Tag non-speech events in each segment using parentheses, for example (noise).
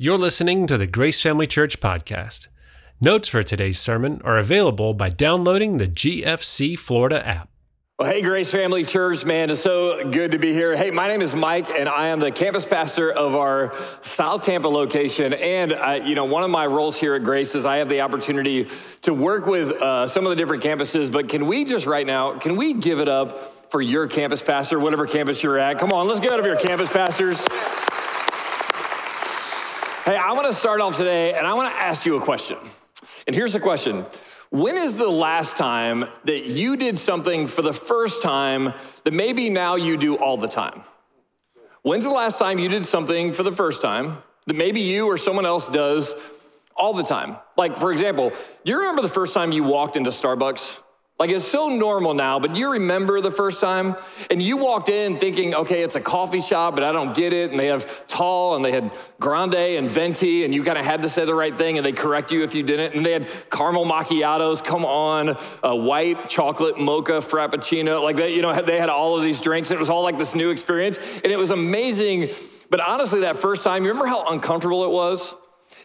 You're listening to the Grace Family Church podcast. Notes for today's sermon are available by downloading the GFC Florida app. Well, hey, Grace Family Church, man, it's so good to be here. Hey, my name is Mike, and I am the campus pastor of our South Tampa location. And, uh, you know, one of my roles here at Grace is I have the opportunity to work with uh, some of the different campuses. But can we just right now, can we give it up for your campus pastor, whatever campus you're at? Come on, let's give it up for your campus pastors. Hey, I want to start off today, and I want to ask you a question. And here's the question when is the last time that you did something for the first time that maybe now you do all the time? When's the last time you did something for the first time that maybe you or someone else does all the time? Like, for example, do you remember the first time you walked into Starbucks? Like it's so normal now, but you remember the first time? And you walked in thinking, okay, it's a coffee shop, but I don't get it. And they have tall and they had grande and venti, and you kind of had to say the right thing and they correct you if you didn't. And they had caramel macchiatos, come on, a white chocolate mocha frappuccino. Like they, you know, they had all of these drinks. And it was all like this new experience. And it was amazing. But honestly, that first time, you remember how uncomfortable it was?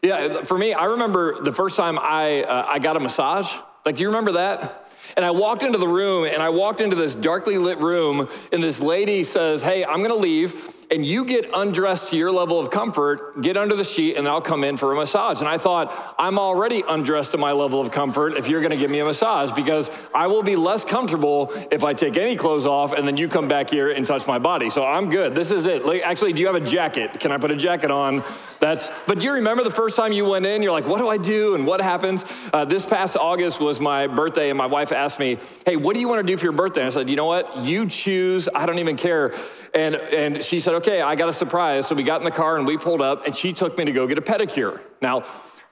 Yeah, for me, I remember the first time I, uh, I got a massage. Like, do you remember that? And I walked into the room and I walked into this darkly lit room, and this lady says, Hey, I'm gonna leave and you get undressed to your level of comfort, get under the sheet, and I'll come in for a massage. And I thought, I'm already undressed to my level of comfort if you're gonna give me a massage because I will be less comfortable if I take any clothes off and then you come back here and touch my body. So I'm good. This is it. Actually, do you have a jacket? Can I put a jacket on? That's, but do you remember the first time you went in? You're like, what do I do and what happens? Uh, this past August was my birthday, and my wife asked me, hey, what do you wanna do for your birthday? And I said, you know what? You choose, I don't even care. And, and she said, okay, I got a surprise. So we got in the car and we pulled up, and she took me to go get a pedicure. Now,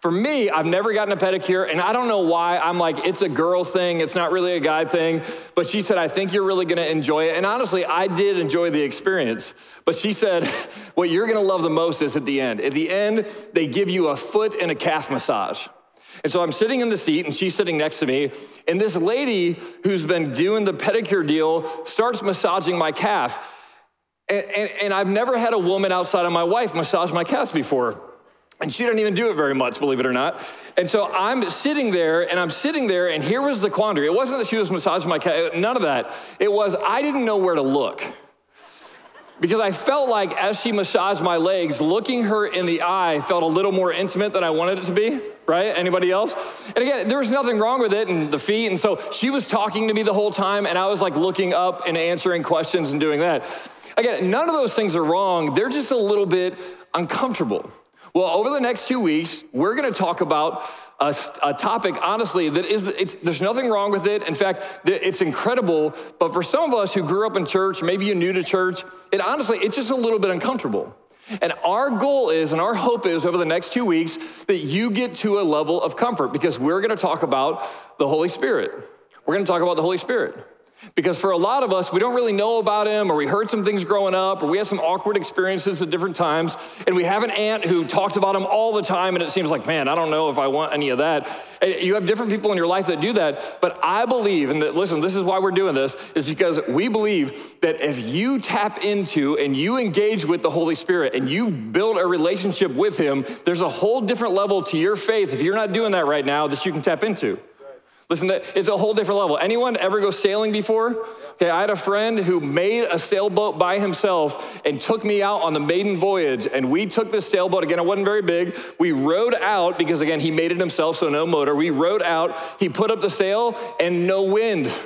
for me, I've never gotten a pedicure, and I don't know why. I'm like, it's a girl thing, it's not really a guy thing. But she said, I think you're really gonna enjoy it. And honestly, I did enjoy the experience. But she said, (laughs) what you're gonna love the most is at the end. At the end, they give you a foot and a calf massage. And so I'm sitting in the seat and she's sitting next to me. And this lady who's been doing the pedicure deal starts massaging my calf. And, and, and, I've never had a woman outside of my wife massage my calves before. And she doesn't even do it very much, believe it or not. And so I'm sitting there and I'm sitting there, and here was the quandary. It wasn't that she was massaging my calf, none of that. It was I didn't know where to look. Because I felt like as she massaged my legs, looking her in the eye felt a little more intimate than I wanted it to be, right? Anybody else? And again, there was nothing wrong with it and the feet. And so she was talking to me the whole time, and I was like looking up and answering questions and doing that. Again, none of those things are wrong. They're just a little bit uncomfortable. Well, over the next two weeks, we're going to talk about a, a topic, honestly, that is, there's nothing wrong with it. In fact, it's incredible. But for some of us who grew up in church, maybe you're new to church, it honestly, it's just a little bit uncomfortable. And our goal is, and our hope is over the next two weeks, that you get to a level of comfort because we're going to talk about the Holy Spirit. We're going to talk about the Holy Spirit. Because for a lot of us, we don't really know about him, or we heard some things growing up, or we had some awkward experiences at different times, and we have an aunt who talks about him all the time, and it seems like, man, I don't know if I want any of that. You have different people in your life that do that, but I believe, and that, listen, this is why we're doing this, is because we believe that if you tap into and you engage with the Holy Spirit and you build a relationship with him, there's a whole different level to your faith, if you're not doing that right now, that you can tap into. Listen, it's a whole different level. Anyone ever go sailing before? Okay, I had a friend who made a sailboat by himself and took me out on the maiden voyage. And we took this sailboat, again, it wasn't very big. We rowed out because, again, he made it himself, so no motor. We rowed out, he put up the sail, and no wind.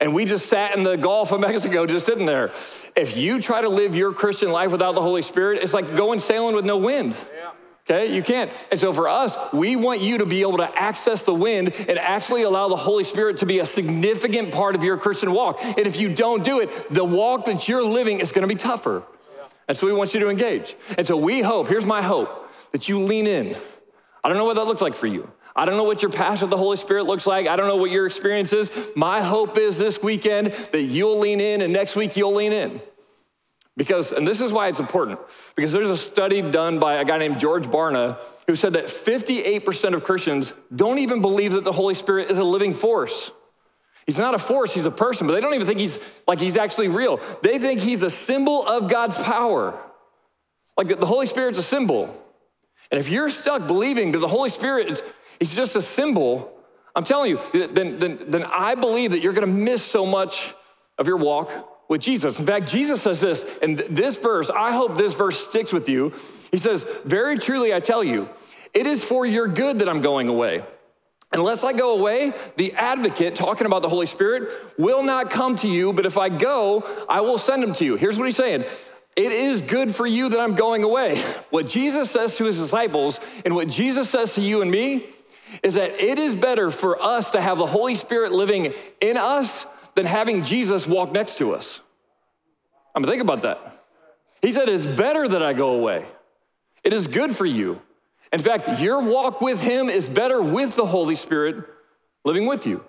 And we just sat in the Gulf of Mexico, just sitting there. If you try to live your Christian life without the Holy Spirit, it's like going sailing with no wind. Yeah. Okay, you can't. And so for us, we want you to be able to access the wind and actually allow the Holy Spirit to be a significant part of your Christian walk. And if you don't do it, the walk that you're living is going to be tougher. And so we want you to engage. And so we hope, here's my hope, that you lean in. I don't know what that looks like for you. I don't know what your path with the Holy Spirit looks like. I don't know what your experience is. My hope is this weekend that you'll lean in and next week you'll lean in. Because, and this is why it's important, because there's a study done by a guy named George Barna who said that 58% of Christians don't even believe that the Holy Spirit is a living force. He's not a force, he's a person, but they don't even think he's like he's actually real. They think he's a symbol of God's power. Like the Holy Spirit's a symbol. And if you're stuck believing that the Holy Spirit is, just a symbol, I'm telling you, then, then, then I believe that you're gonna miss so much of your walk with Jesus. In fact, Jesus says this, and this verse, I hope this verse sticks with you. He says, Very truly I tell you, it is for your good that I'm going away. Unless I go away, the advocate, talking about the Holy Spirit, will not come to you, but if I go, I will send him to you. Here's what he's saying it is good for you that I'm going away. What Jesus says to his disciples and what Jesus says to you and me is that it is better for us to have the Holy Spirit living in us than having Jesus walk next to us. I'm gonna think about that. He said, It's better that I go away. It is good for you. In fact, your walk with him is better with the Holy Spirit living with you.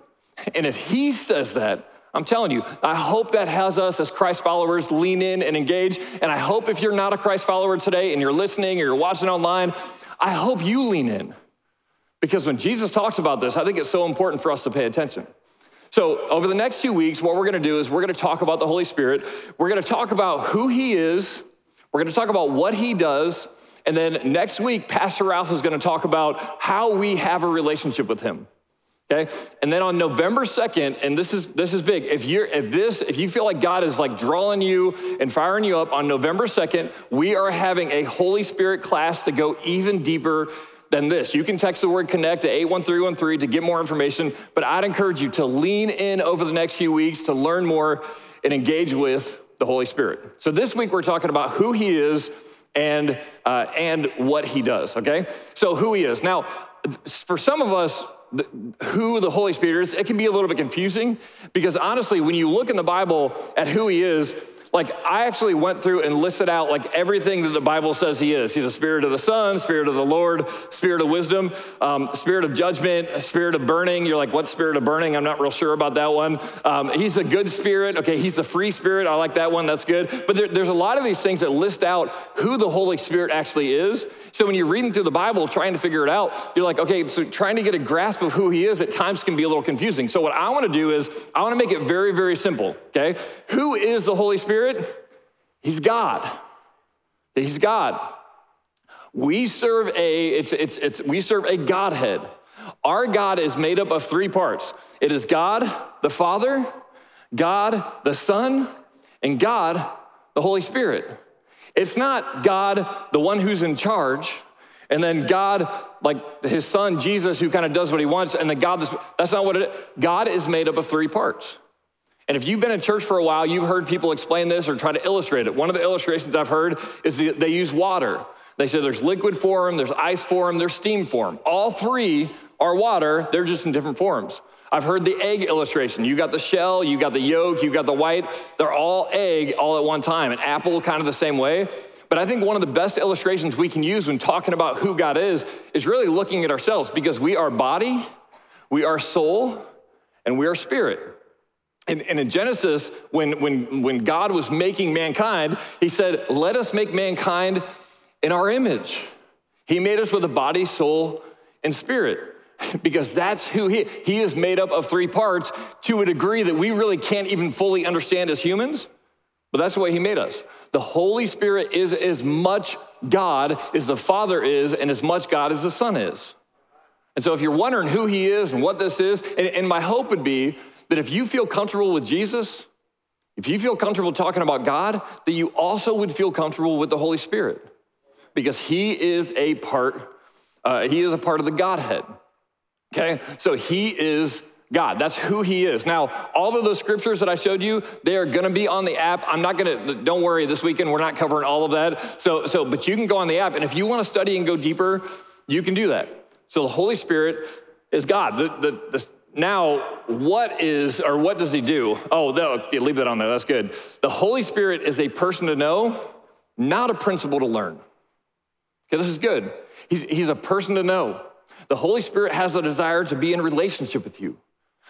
And if he says that, I'm telling you, I hope that has us as Christ followers lean in and engage. And I hope if you're not a Christ follower today and you're listening or you're watching online, I hope you lean in. Because when Jesus talks about this, I think it's so important for us to pay attention. So, over the next few weeks, what we're gonna do is we're gonna talk about the Holy Spirit. We're gonna talk about who He is. We're gonna talk about what He does. And then next week, Pastor Ralph is gonna talk about how we have a relationship with Him. Okay? And then on November 2nd, and this is this is big. If you're if this, if you feel like God is like drawing you and firing you up on November 2nd, we are having a Holy Spirit class to go even deeper than this. You can text the word connect to 81313 to get more information, but I'd encourage you to lean in over the next few weeks to learn more and engage with the Holy Spirit. So this week we're talking about who he is and uh, and what he does, okay? So who he is. Now, for some of us, who the Holy Spirit is, it can be a little bit confusing because honestly, when you look in the Bible at who He is, like I actually went through and listed out like everything that the Bible says he is. He's a spirit of the Son, spirit of the Lord, spirit of wisdom, um, spirit of judgment, spirit of burning. You're like, what spirit of burning? I'm not real sure about that one. Um, he's a good spirit. Okay, he's the free spirit. I like that one. That's good. But there, there's a lot of these things that list out who the Holy Spirit actually is. So when you're reading through the Bible, trying to figure it out, you're like, okay, so trying to get a grasp of who he is at times can be a little confusing. So what I want to do is I want to make it very, very simple. Okay, who is the Holy Spirit? He's God. He's God. We serve a, it's, it's, it's, we serve a Godhead. Our God is made up of three parts. It is God the Father, God the Son, and God the Holy Spirit. It's not God the one who's in charge, and then God like his son Jesus who kind of does what he wants, and then God, that's not what it is. God is made up of three parts. And if you've been in church for a while, you've heard people explain this or try to illustrate it. One of the illustrations I've heard is they use water. They say there's liquid form, there's ice form, there's steam form. All three are water, they're just in different forms. I've heard the egg illustration. You got the shell, you got the yolk, you got the white. They're all egg all at one time. An apple, kind of the same way. But I think one of the best illustrations we can use when talking about who God is is really looking at ourselves because we are body, we are soul, and we are spirit. And, and, in Genesis, when, when, when God was making mankind, he said, Let us make mankind in our image. He made us with a body, soul, and spirit (laughs) because that's who he he is made up of three parts to a degree that we really can't even fully understand as humans but that's the way he made us the holy spirit is as much god as the father is and as much god as the son is and so if you're wondering who he is and what this is and, and my hope would be that if you feel comfortable with Jesus, if you feel comfortable talking about God, that you also would feel comfortable with the Holy Spirit because He is a part, uh, He is a part of the Godhead. Okay, so He is God. That's who He is. Now, all of those scriptures that I showed you, they are going to be on the app. I'm not going to. Don't worry. This weekend we're not covering all of that. So, so, but you can go on the app, and if you want to study and go deeper, you can do that. So the Holy Spirit is God. The, the, the, now, what is, or what does he do? Oh, no, leave that on there. That's good. The Holy Spirit is a person to know, not a principle to learn. Okay, this is good. He's, he's a person to know. The Holy Spirit has a desire to be in relationship with you.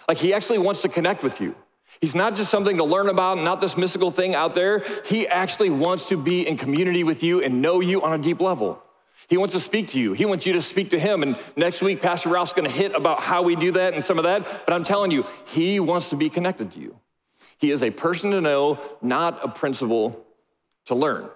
Like he actually wants to connect with you. He's not just something to learn about, not this mystical thing out there. He actually wants to be in community with you and know you on a deep level. He wants to speak to you. He wants you to speak to him. And next week, Pastor Ralph's going to hit about how we do that and some of that. But I'm telling you, he wants to be connected to you. He is a person to know, not a principle to learn.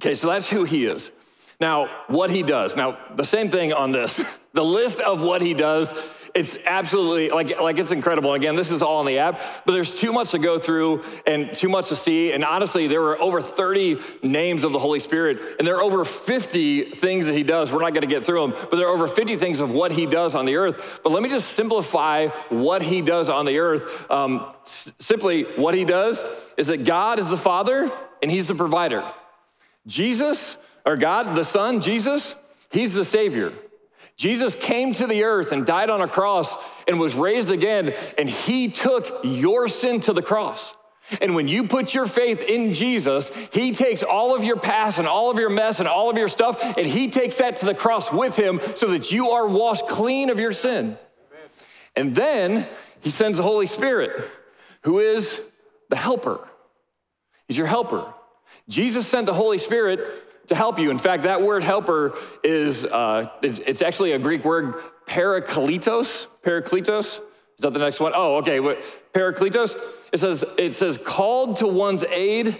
Okay, so that's who he is. Now, what he does. Now, the same thing on this. (laughs) the list of what he does it's absolutely like like it's incredible. Again, this is all on the app, but there's too much to go through and too much to see. And honestly, there were over 30 names of the Holy Spirit, and there are over 50 things that He does. We're not going to get through them, but there are over 50 things of what He does on the earth. But let me just simplify what He does on the earth. Um, s- simply, what He does is that God is the Father and He's the provider. Jesus, or God, the Son, Jesus, He's the Savior. Jesus came to the earth and died on a cross and was raised again, and he took your sin to the cross. And when you put your faith in Jesus, he takes all of your past and all of your mess and all of your stuff, and he takes that to the cross with him so that you are washed clean of your sin. And then he sends the Holy Spirit, who is the helper. He's your helper. Jesus sent the Holy Spirit to help you. In fact, that word helper is, uh, it's, it's, actually a Greek word, parakletos. Parakletos. Is that the next one? Oh, okay. Parakletos. It says, it says, called to one's aid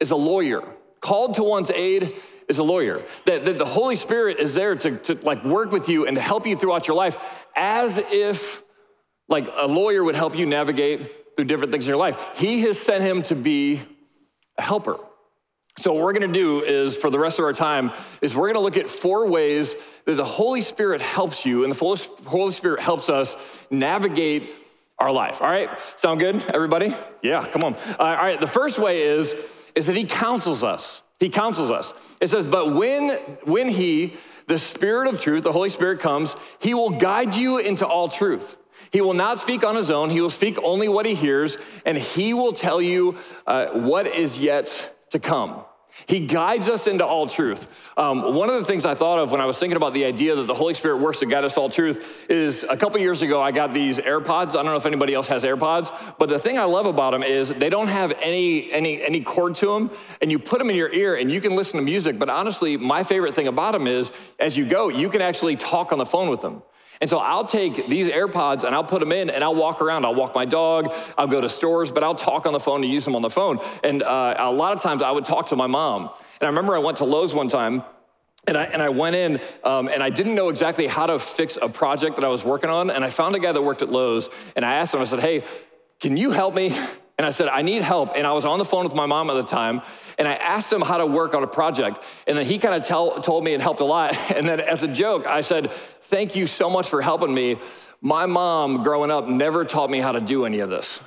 is a lawyer. Called to one's aid is a lawyer. That, that the Holy Spirit is there to, to like work with you and to help you throughout your life as if like a lawyer would help you navigate through different things in your life. He has sent him to be a helper. So what we're going to do is for the rest of our time is we're going to look at four ways that the Holy Spirit helps you and the Holy Spirit helps us navigate our life. All right? Sound good everybody? Yeah, come on. Uh, all right, the first way is is that he counsels us. He counsels us. It says, "But when when he the Spirit of truth, the Holy Spirit comes, he will guide you into all truth." He will not speak on his own. He will speak only what he hears, and he will tell you uh, what is yet to come. He guides us into all truth. Um, one of the things I thought of when I was thinking about the idea that the Holy Spirit works to guide us all truth is a couple years ago I got these AirPods. I don't know if anybody else has AirPods, but the thing I love about them is they don't have any any any cord to them, and you put them in your ear and you can listen to music. But honestly, my favorite thing about them is as you go, you can actually talk on the phone with them. And so I'll take these AirPods and I'll put them in and I'll walk around. I'll walk my dog, I'll go to stores, but I'll talk on the phone and use them on the phone. And uh, a lot of times I would talk to my mom. And I remember I went to Lowe's one time and I, and I went in um, and I didn't know exactly how to fix a project that I was working on. And I found a guy that worked at Lowe's and I asked him, I said, hey, can you help me? And I said, I need help. And I was on the phone with my mom at the time, and I asked him how to work on a project. And then he kind of told me and helped a lot. (laughs) And then as a joke, I said, Thank you so much for helping me. My mom, growing up, never taught me how to do any of this.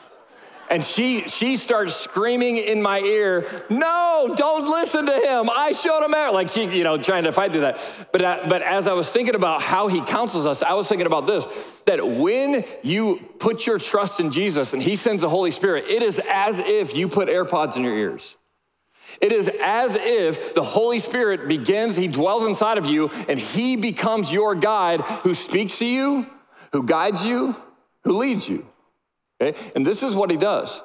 And she, she starts screaming in my ear, no, don't listen to him. I showed him out. Like she, you know, trying to fight through that. But, uh, but as I was thinking about how he counsels us, I was thinking about this, that when you put your trust in Jesus and he sends the Holy Spirit, it is as if you put AirPods in your ears. It is as if the Holy Spirit begins, he dwells inside of you, and he becomes your guide who speaks to you, who guides you, who leads you. Okay? And this is what he does.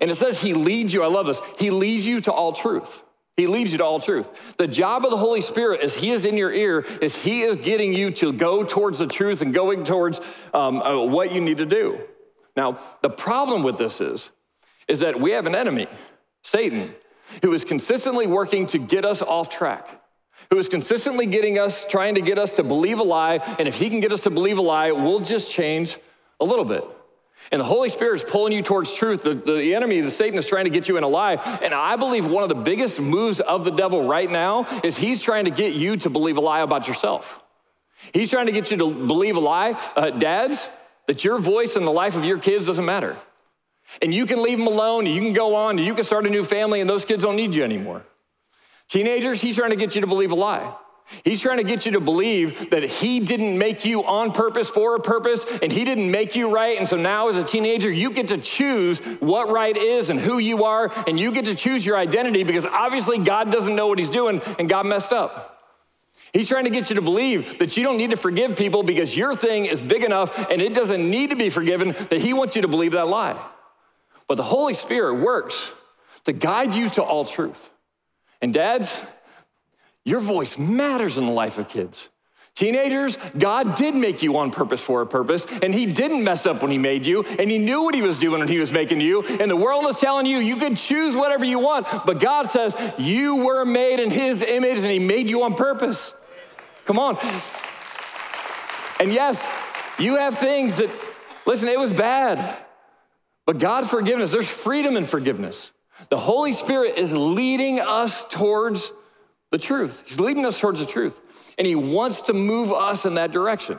And it says he leads you, I love this, he leads you to all truth. He leads you to all truth. The job of the Holy Spirit, as He is in your ear, is He is getting you to go towards the truth and going towards um, uh, what you need to do. Now, the problem with this is, is that we have an enemy, Satan, who is consistently working to get us off track, who is consistently getting us, trying to get us to believe a lie. And if he can get us to believe a lie, we'll just change a little bit. And the Holy Spirit is pulling you towards truth. The, the enemy, the Satan, is trying to get you in a lie. And I believe one of the biggest moves of the devil right now is he's trying to get you to believe a lie about yourself. He's trying to get you to believe a lie, uh, dads, that your voice in the life of your kids doesn't matter. And you can leave them alone, you can go on, you can start a new family, and those kids don't need you anymore. Teenagers, he's trying to get you to believe a lie. He's trying to get you to believe that he didn't make you on purpose for a purpose and he didn't make you right. And so now, as a teenager, you get to choose what right is and who you are, and you get to choose your identity because obviously God doesn't know what he's doing and God messed up. He's trying to get you to believe that you don't need to forgive people because your thing is big enough and it doesn't need to be forgiven, that he wants you to believe that lie. But the Holy Spirit works to guide you to all truth. And dads, your voice matters in the life of kids. Teenagers, God did make you on purpose for a purpose, and He didn't mess up when He made you, and He knew what He was doing when He was making you. And the world is telling you you can choose whatever you want, but God says you were made in His image, and He made you on purpose. Come on. And yes, you have things that, listen, it was bad, but God forgiveness, there's freedom in forgiveness. The Holy Spirit is leading us towards the truth. He's leading us towards the truth. And he wants to move us in that direction.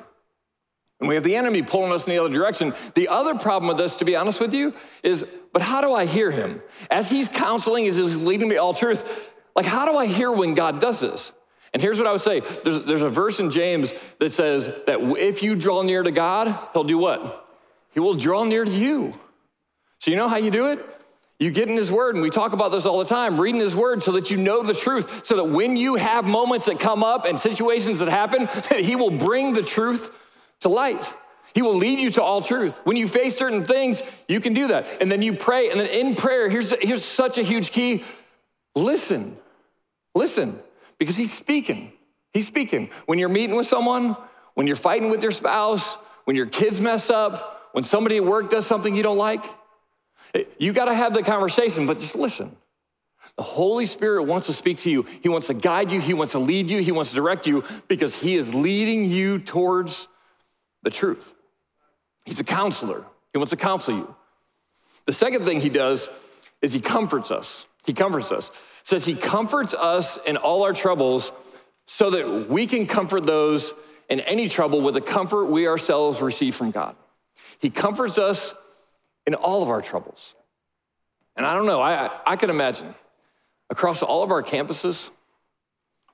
And we have the enemy pulling us in the other direction. The other problem with this, to be honest with you, is but how do I hear him? As he's counseling, as he's leading me all truth, like how do I hear when God does this? And here's what I would say there's, there's a verse in James that says that if you draw near to God, he'll do what? He will draw near to you. So you know how you do it? You get in His Word, and we talk about this all the time, reading His Word so that you know the truth, so that when you have moments that come up and situations that happen, that (laughs) He will bring the truth to light. He will lead you to all truth. When you face certain things, you can do that. And then you pray, and then in prayer, here's, here's such a huge key listen. Listen, because He's speaking. He's speaking. When you're meeting with someone, when you're fighting with your spouse, when your kids mess up, when somebody at work does something you don't like, you got to have the conversation, but just listen. The Holy Spirit wants to speak to you. He wants to guide you. He wants to lead you. He wants to direct you because He is leading you towards the truth. He's a counselor. He wants to counsel you. The second thing He does is He comforts us. He comforts us. It says He comforts us in all our troubles so that we can comfort those in any trouble with the comfort we ourselves receive from God. He comforts us in all of our troubles. And I don't know, I, I can imagine across all of our campuses,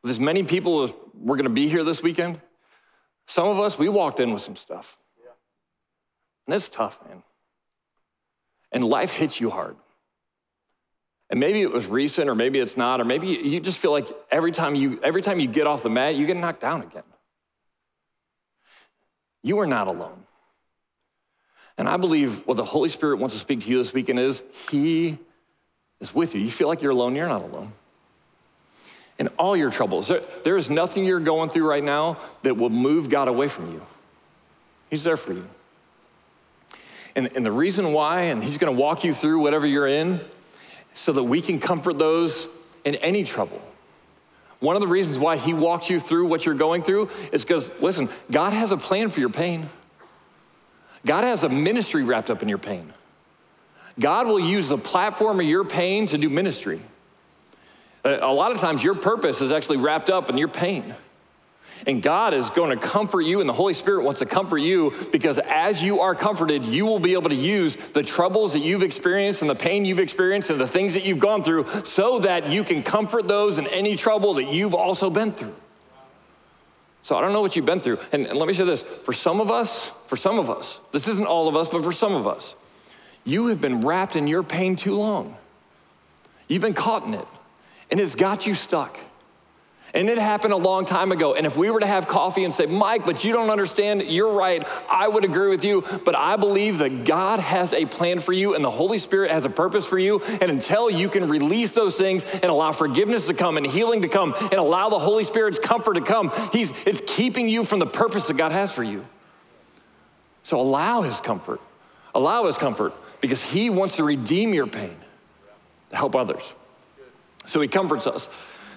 with as many people as we're gonna be here this weekend, some of us, we walked in with some stuff. And it's tough, man. And life hits you hard. And maybe it was recent, or maybe it's not, or maybe you just feel like every time you every time you get off the mat, you get knocked down again. You are not alone. And I believe what the Holy Spirit wants to speak to you this weekend is He is with you. You feel like you're alone, you're not alone. In all your troubles, there, there is nothing you're going through right now that will move God away from you. He's there for you. And, and the reason why, and He's gonna walk you through whatever you're in, so that we can comfort those in any trouble. One of the reasons why He walks you through what you're going through is because, listen, God has a plan for your pain. God has a ministry wrapped up in your pain. God will use the platform of your pain to do ministry. A lot of times, your purpose is actually wrapped up in your pain. And God is going to comfort you, and the Holy Spirit wants to comfort you because as you are comforted, you will be able to use the troubles that you've experienced and the pain you've experienced and the things that you've gone through so that you can comfort those in any trouble that you've also been through. So I don't know what you've been through. And, and let me say this for some of us, for some of us, this isn't all of us, but for some of us, you have been wrapped in your pain too long. You've been caught in it, and it's got you stuck. And it happened a long time ago. And if we were to have coffee and say, Mike, but you don't understand, you're right, I would agree with you. But I believe that God has a plan for you and the Holy Spirit has a purpose for you. And until you can release those things and allow forgiveness to come and healing to come and allow the Holy Spirit's comfort to come, he's, it's keeping you from the purpose that God has for you. So allow his comfort. Allow his comfort because he wants to redeem your pain to help others. So he comforts us.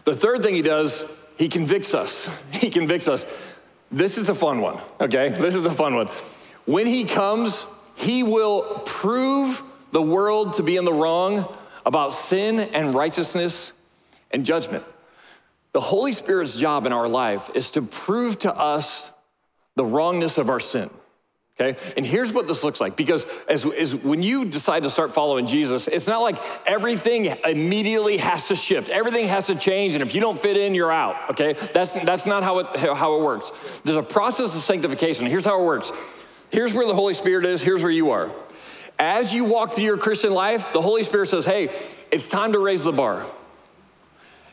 The third thing he does, he convicts us. (laughs) He convicts us. This is the fun one, okay? This is the fun one. When he comes, he will prove the world to be in the wrong about sin and righteousness and judgment. The Holy Spirit's job in our life is to prove to us the wrongness of our sin. Okay? And here's what this looks like because as, as when you decide to start following Jesus, it's not like everything immediately has to shift. Everything has to change, and if you don't fit in, you're out. Okay? That's, that's not how it, how it works. There's a process of sanctification. Here's how it works. Here's where the Holy Spirit is, here's where you are. As you walk through your Christian life, the Holy Spirit says, hey, it's time to raise the bar.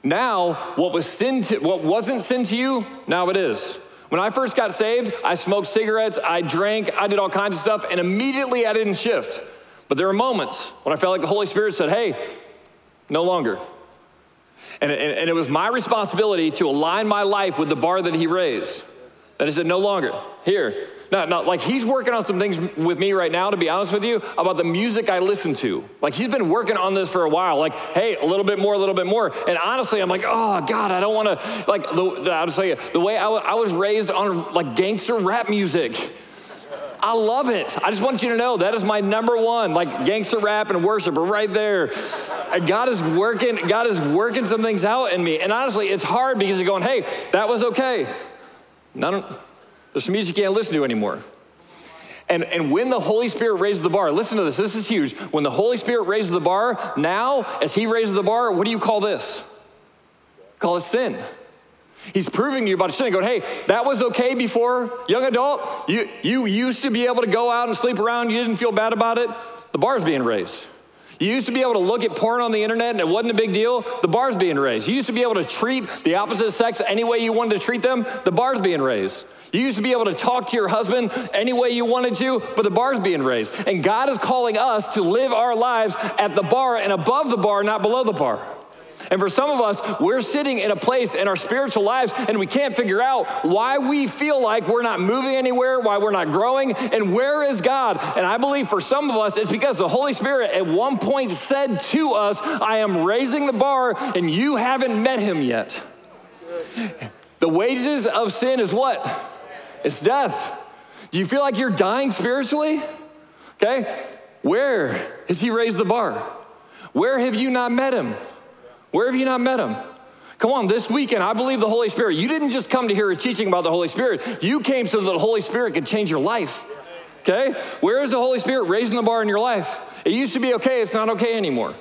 Now, what was sin to, what wasn't sin to you, now it is. When I first got saved, I smoked cigarettes, I drank, I did all kinds of stuff, and immediately I didn't shift. But there were moments when I felt like the Holy Spirit said, hey, no longer. And, and, and, it was my responsibility to align my life with the bar that He raised. That He said, no longer. Here. Now, now, like he's working on some things with me right now, to be honest with you, about the music I listen to. Like he's been working on this for a while. Like, hey, a little bit more, a little bit more. And honestly, I'm like, oh God, I don't want to. Like, the, I'll tell you, the way I, w- I was raised on like gangster rap music. I love it. I just want you to know that is my number one, like gangster rap and worship are right there. And God is working, God is working some things out in me. And honestly, it's hard because you're going, hey, that was okay. None, there's some music you can't listen to anymore. And, and when the Holy Spirit raises the bar, listen to this, this is huge. When the Holy Spirit raises the bar, now, as He raises the bar, what do you call this? Call it sin. He's proving to you about sin, going, hey, that was okay before, young adult. You, you used to be able to go out and sleep around, you didn't feel bad about it. The bar's being raised. You used to be able to look at porn on the internet and it wasn't a big deal. The bar's being raised. You used to be able to treat the opposite sex any way you wanted to treat them. The bar's being raised. You used to be able to talk to your husband any way you wanted to, but the bar's being raised. And God is calling us to live our lives at the bar and above the bar, not below the bar. And for some of us, we're sitting in a place in our spiritual lives and we can't figure out why we feel like we're not moving anywhere, why we're not growing, and where is God? And I believe for some of us, it's because the Holy Spirit at one point said to us, I am raising the bar and you haven't met him yet. The wages of sin is what? It's death. Do you feel like you're dying spiritually? Okay. Where has he raised the bar? Where have you not met him? Where have you not met him? Come on, this weekend, I believe the Holy Spirit. You didn't just come to hear a teaching about the Holy Spirit, you came so that the Holy Spirit could change your life. Okay? Where is the Holy Spirit raising the bar in your life? It used to be okay, it's not okay anymore.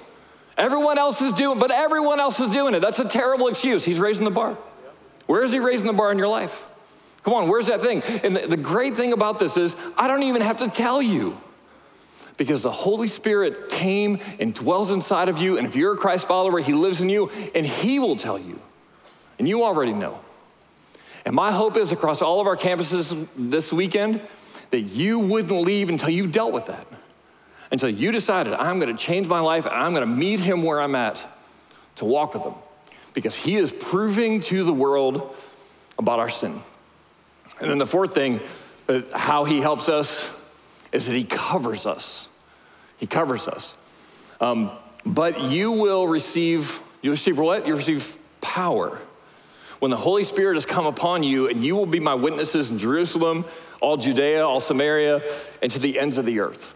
Everyone else is doing, but everyone else is doing it. That's a terrible excuse. He's raising the bar. Where is he raising the bar in your life? Come on, where's that thing? And the, the great thing about this is, I don't even have to tell you because the Holy Spirit came and dwells inside of you. And if you're a Christ follower, He lives in you and He will tell you. And you already know. And my hope is across all of our campuses this weekend that you wouldn't leave until you dealt with that. Until you decided, I'm going to change my life and I'm going to meet Him where I'm at to walk with Him. Because He is proving to the world about our sin. And then the fourth thing, uh, how He helps us is that He covers us. He covers us. Um, but you will receive, you receive what? You receive power. When the Holy Spirit has come upon you, and you will be my witnesses in Jerusalem, all Judea, all Samaria, and to the ends of the earth.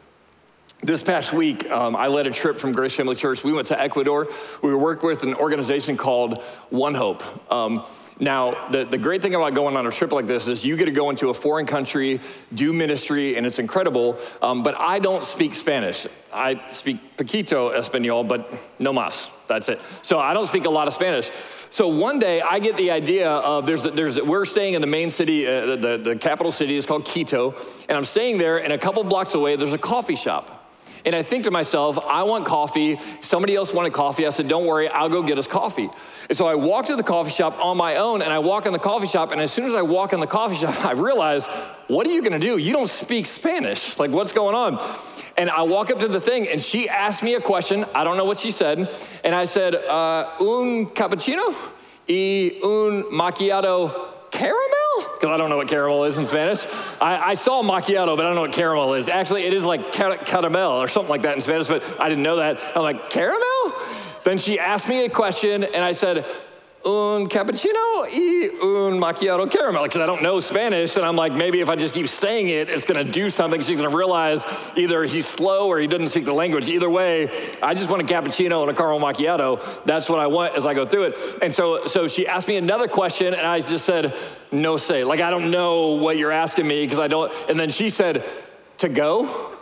This past week, um, I led a trip from Grace Family Church. We went to Ecuador. We worked with an organization called One Hope. Um, now, the, the great thing about going on a trip like this is you get to go into a foreign country, do ministry, and it's incredible. Um, but I don't speak Spanish. I speak poquito Espanol, but no más. That's it. So I don't speak a lot of Spanish. So one day I get the idea of there's, there's we're staying in the main city, uh, the, the capital city is called Quito, and I'm staying there, and a couple blocks away there's a coffee shop. And I think to myself, I want coffee. Somebody else wanted coffee. I said, don't worry, I'll go get us coffee. And so I walk to the coffee shop on my own and I walk in the coffee shop. And as soon as I walk in the coffee (laughs) shop, I realize, what are you to do? You don't speak Spanish. Like, what's going on? And I walk up to the thing and she asked me a question. I don't know what she said. And I said, uh, un cappuccino y un macchiato caramel? Because I don't know what caramel is in Spanish. I, I, saw macchiato, but I don't know what caramel is. Actually, it is like car- caramel or something like that in Spanish, but I didn't know that. I'm like, caramel? Then she asked me a question, and I said, un cappuccino y un macchiato caramel because I don't know Spanish. And I'm like, maybe if I just keep saying it, it's going to do something. She's going to realize either he's slow or he doesn't speak the language. Either way, I just want a cappuccino and a caramel macchiato. That's what I want as I go through it. And so, so she asked me another question, and I just said, no say. Like, I don't know what you're asking me because I don't. And then she said, to go?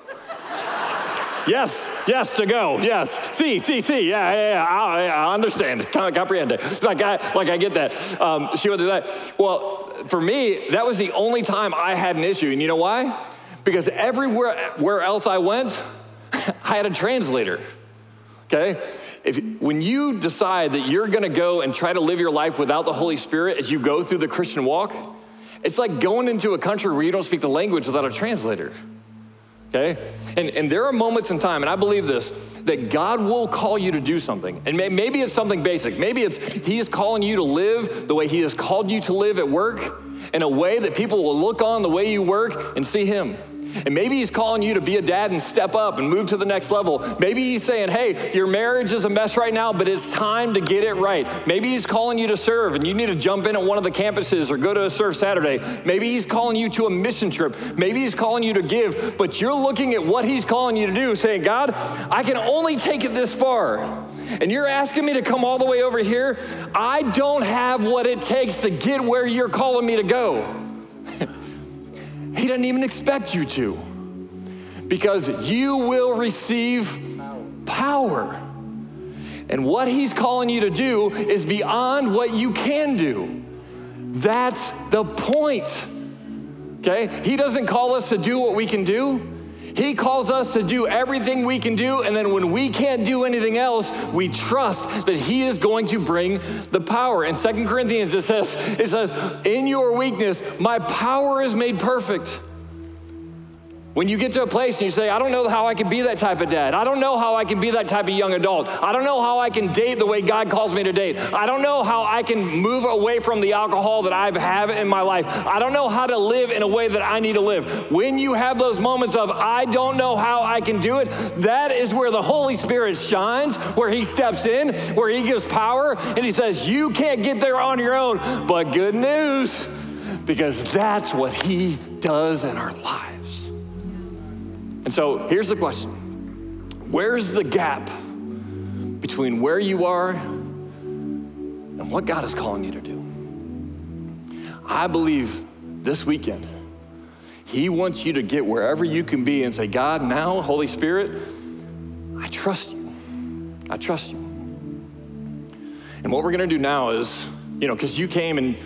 Yes, yes, to go. Yes. See, see, see. Yeah, yeah, yeah. I, I understand. Comprehend. Like I, like I get that. Um, she went through that. Well, for me, that was the only time I had an issue. And you know why? Because everywhere where else I went, (laughs) I had a translator. Okay? If, when you decide that you're gonna go and try to live your life without the Holy Spirit as you go through the Christian walk, it's like going into a country where you don't speak the language without a translator okay? And, and there are moments in time, and I believe this, that God will call you to do something. And may, maybe it's something basic. Maybe it's He is calling you to live the way He has called you to live at work. in a way that people will look on the way you work and see Him. And maybe he's calling you to be a dad and step up and move to the next level. Maybe he's saying, hey, your marriage is a mess right now, but it's time to get it right. Maybe he's calling you to serve and you need to jump in at one of the campuses or go to a Serve Saturday. Maybe he's calling you to a mission trip. Maybe he's calling you to give, but you're looking at what he's calling you to do, saying, God, I can only take it this far. And you're asking me to come all the way over here. I don't have what it takes to get where you're calling me to go. (laughs) He doesn't even expect you to because you will receive power. And what he's calling you to do is beyond what you can do. That's the point. Okay? He doesn't call us to do what we can do. He calls us to do everything we can do, and then when we can't do anything else, we trust that He is going to bring the power. In Second Corinthians, it says, it says, In your weakness, my power is made perfect. When you get to a place and you say, I don't know how I can be that type of dad. I don't know how I can be that type of young adult. I don't know how I can date the way God calls me to date. I don't know how I can move away from the alcohol that I have in my life. I don't know how to live in a way that I need to live. When you have those moments of, I don't know how I can do it, that is where the Holy Spirit shines, where He steps in, where He gives power, and He says, You can't get there on your own. But good news, because that's what He does in our lives. And so here's the question Where's the gap between where you are and what God is calling you to do? I believe this weekend, He wants you to get wherever you can be and say, God, now, Holy Spirit, I trust you. I trust you. And what we're going to do now is, you know, because you came and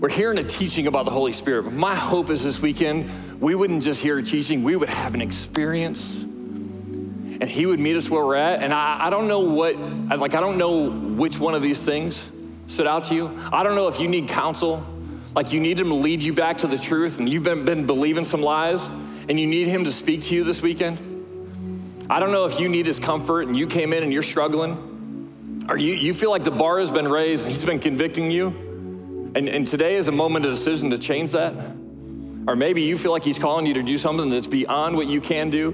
we're hearing a teaching about the Holy Spirit. My hope is this weekend we wouldn't just hear a teaching, we would have an experience. And he would meet us where we're at. And I, I don't know what, like, I don't know which one of these things stood out to you. I don't know if you need counsel, like you need him to lead you back to the truth and you've been, been believing some lies and you need him to speak to you this weekend. I don't know if you need his comfort and you came in and you're struggling, or you, you feel like the bar has been raised and he's been convicting you. And, and today is a moment of decision to change that. Or maybe you feel like He's calling you to do something that's beyond what you can do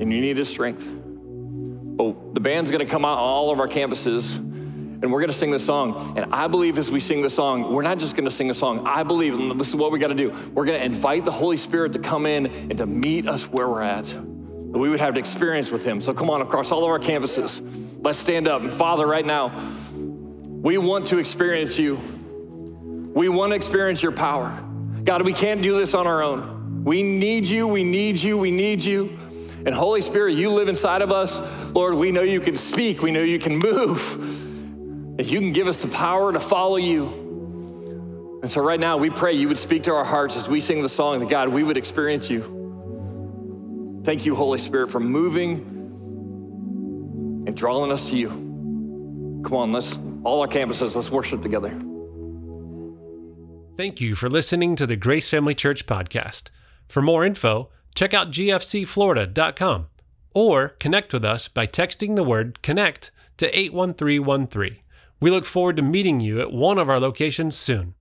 and you need His strength. But the band's gonna come out on all of our campuses and we're gonna sing this song. And I believe as we sing the song, we're not just gonna sing a song. I believe, and this is what we gotta do, we're gonna invite the Holy Spirit to come in and to meet us where we're at. That we would have experience with Him. So come on, across all of our campuses, let's stand up. And Father, right now, we want to experience you. We want to experience your power. God, we can't do this on our own. We need you, we need you, we need you. And Holy Spirit, you live inside of us. Lord, we know you can speak, we know you can move, and you can give us the power to follow you. And so, right now, we pray you would speak to our hearts as we sing the song that God, we would experience you. Thank you, Holy Spirit, for moving and drawing us to you. Come on, let's, all our campuses, let's worship together. Thank you for listening to the Grace Family Church podcast. For more info, check out gfcflorida.com or connect with us by texting the word connect to 81313. We look forward to meeting you at one of our locations soon.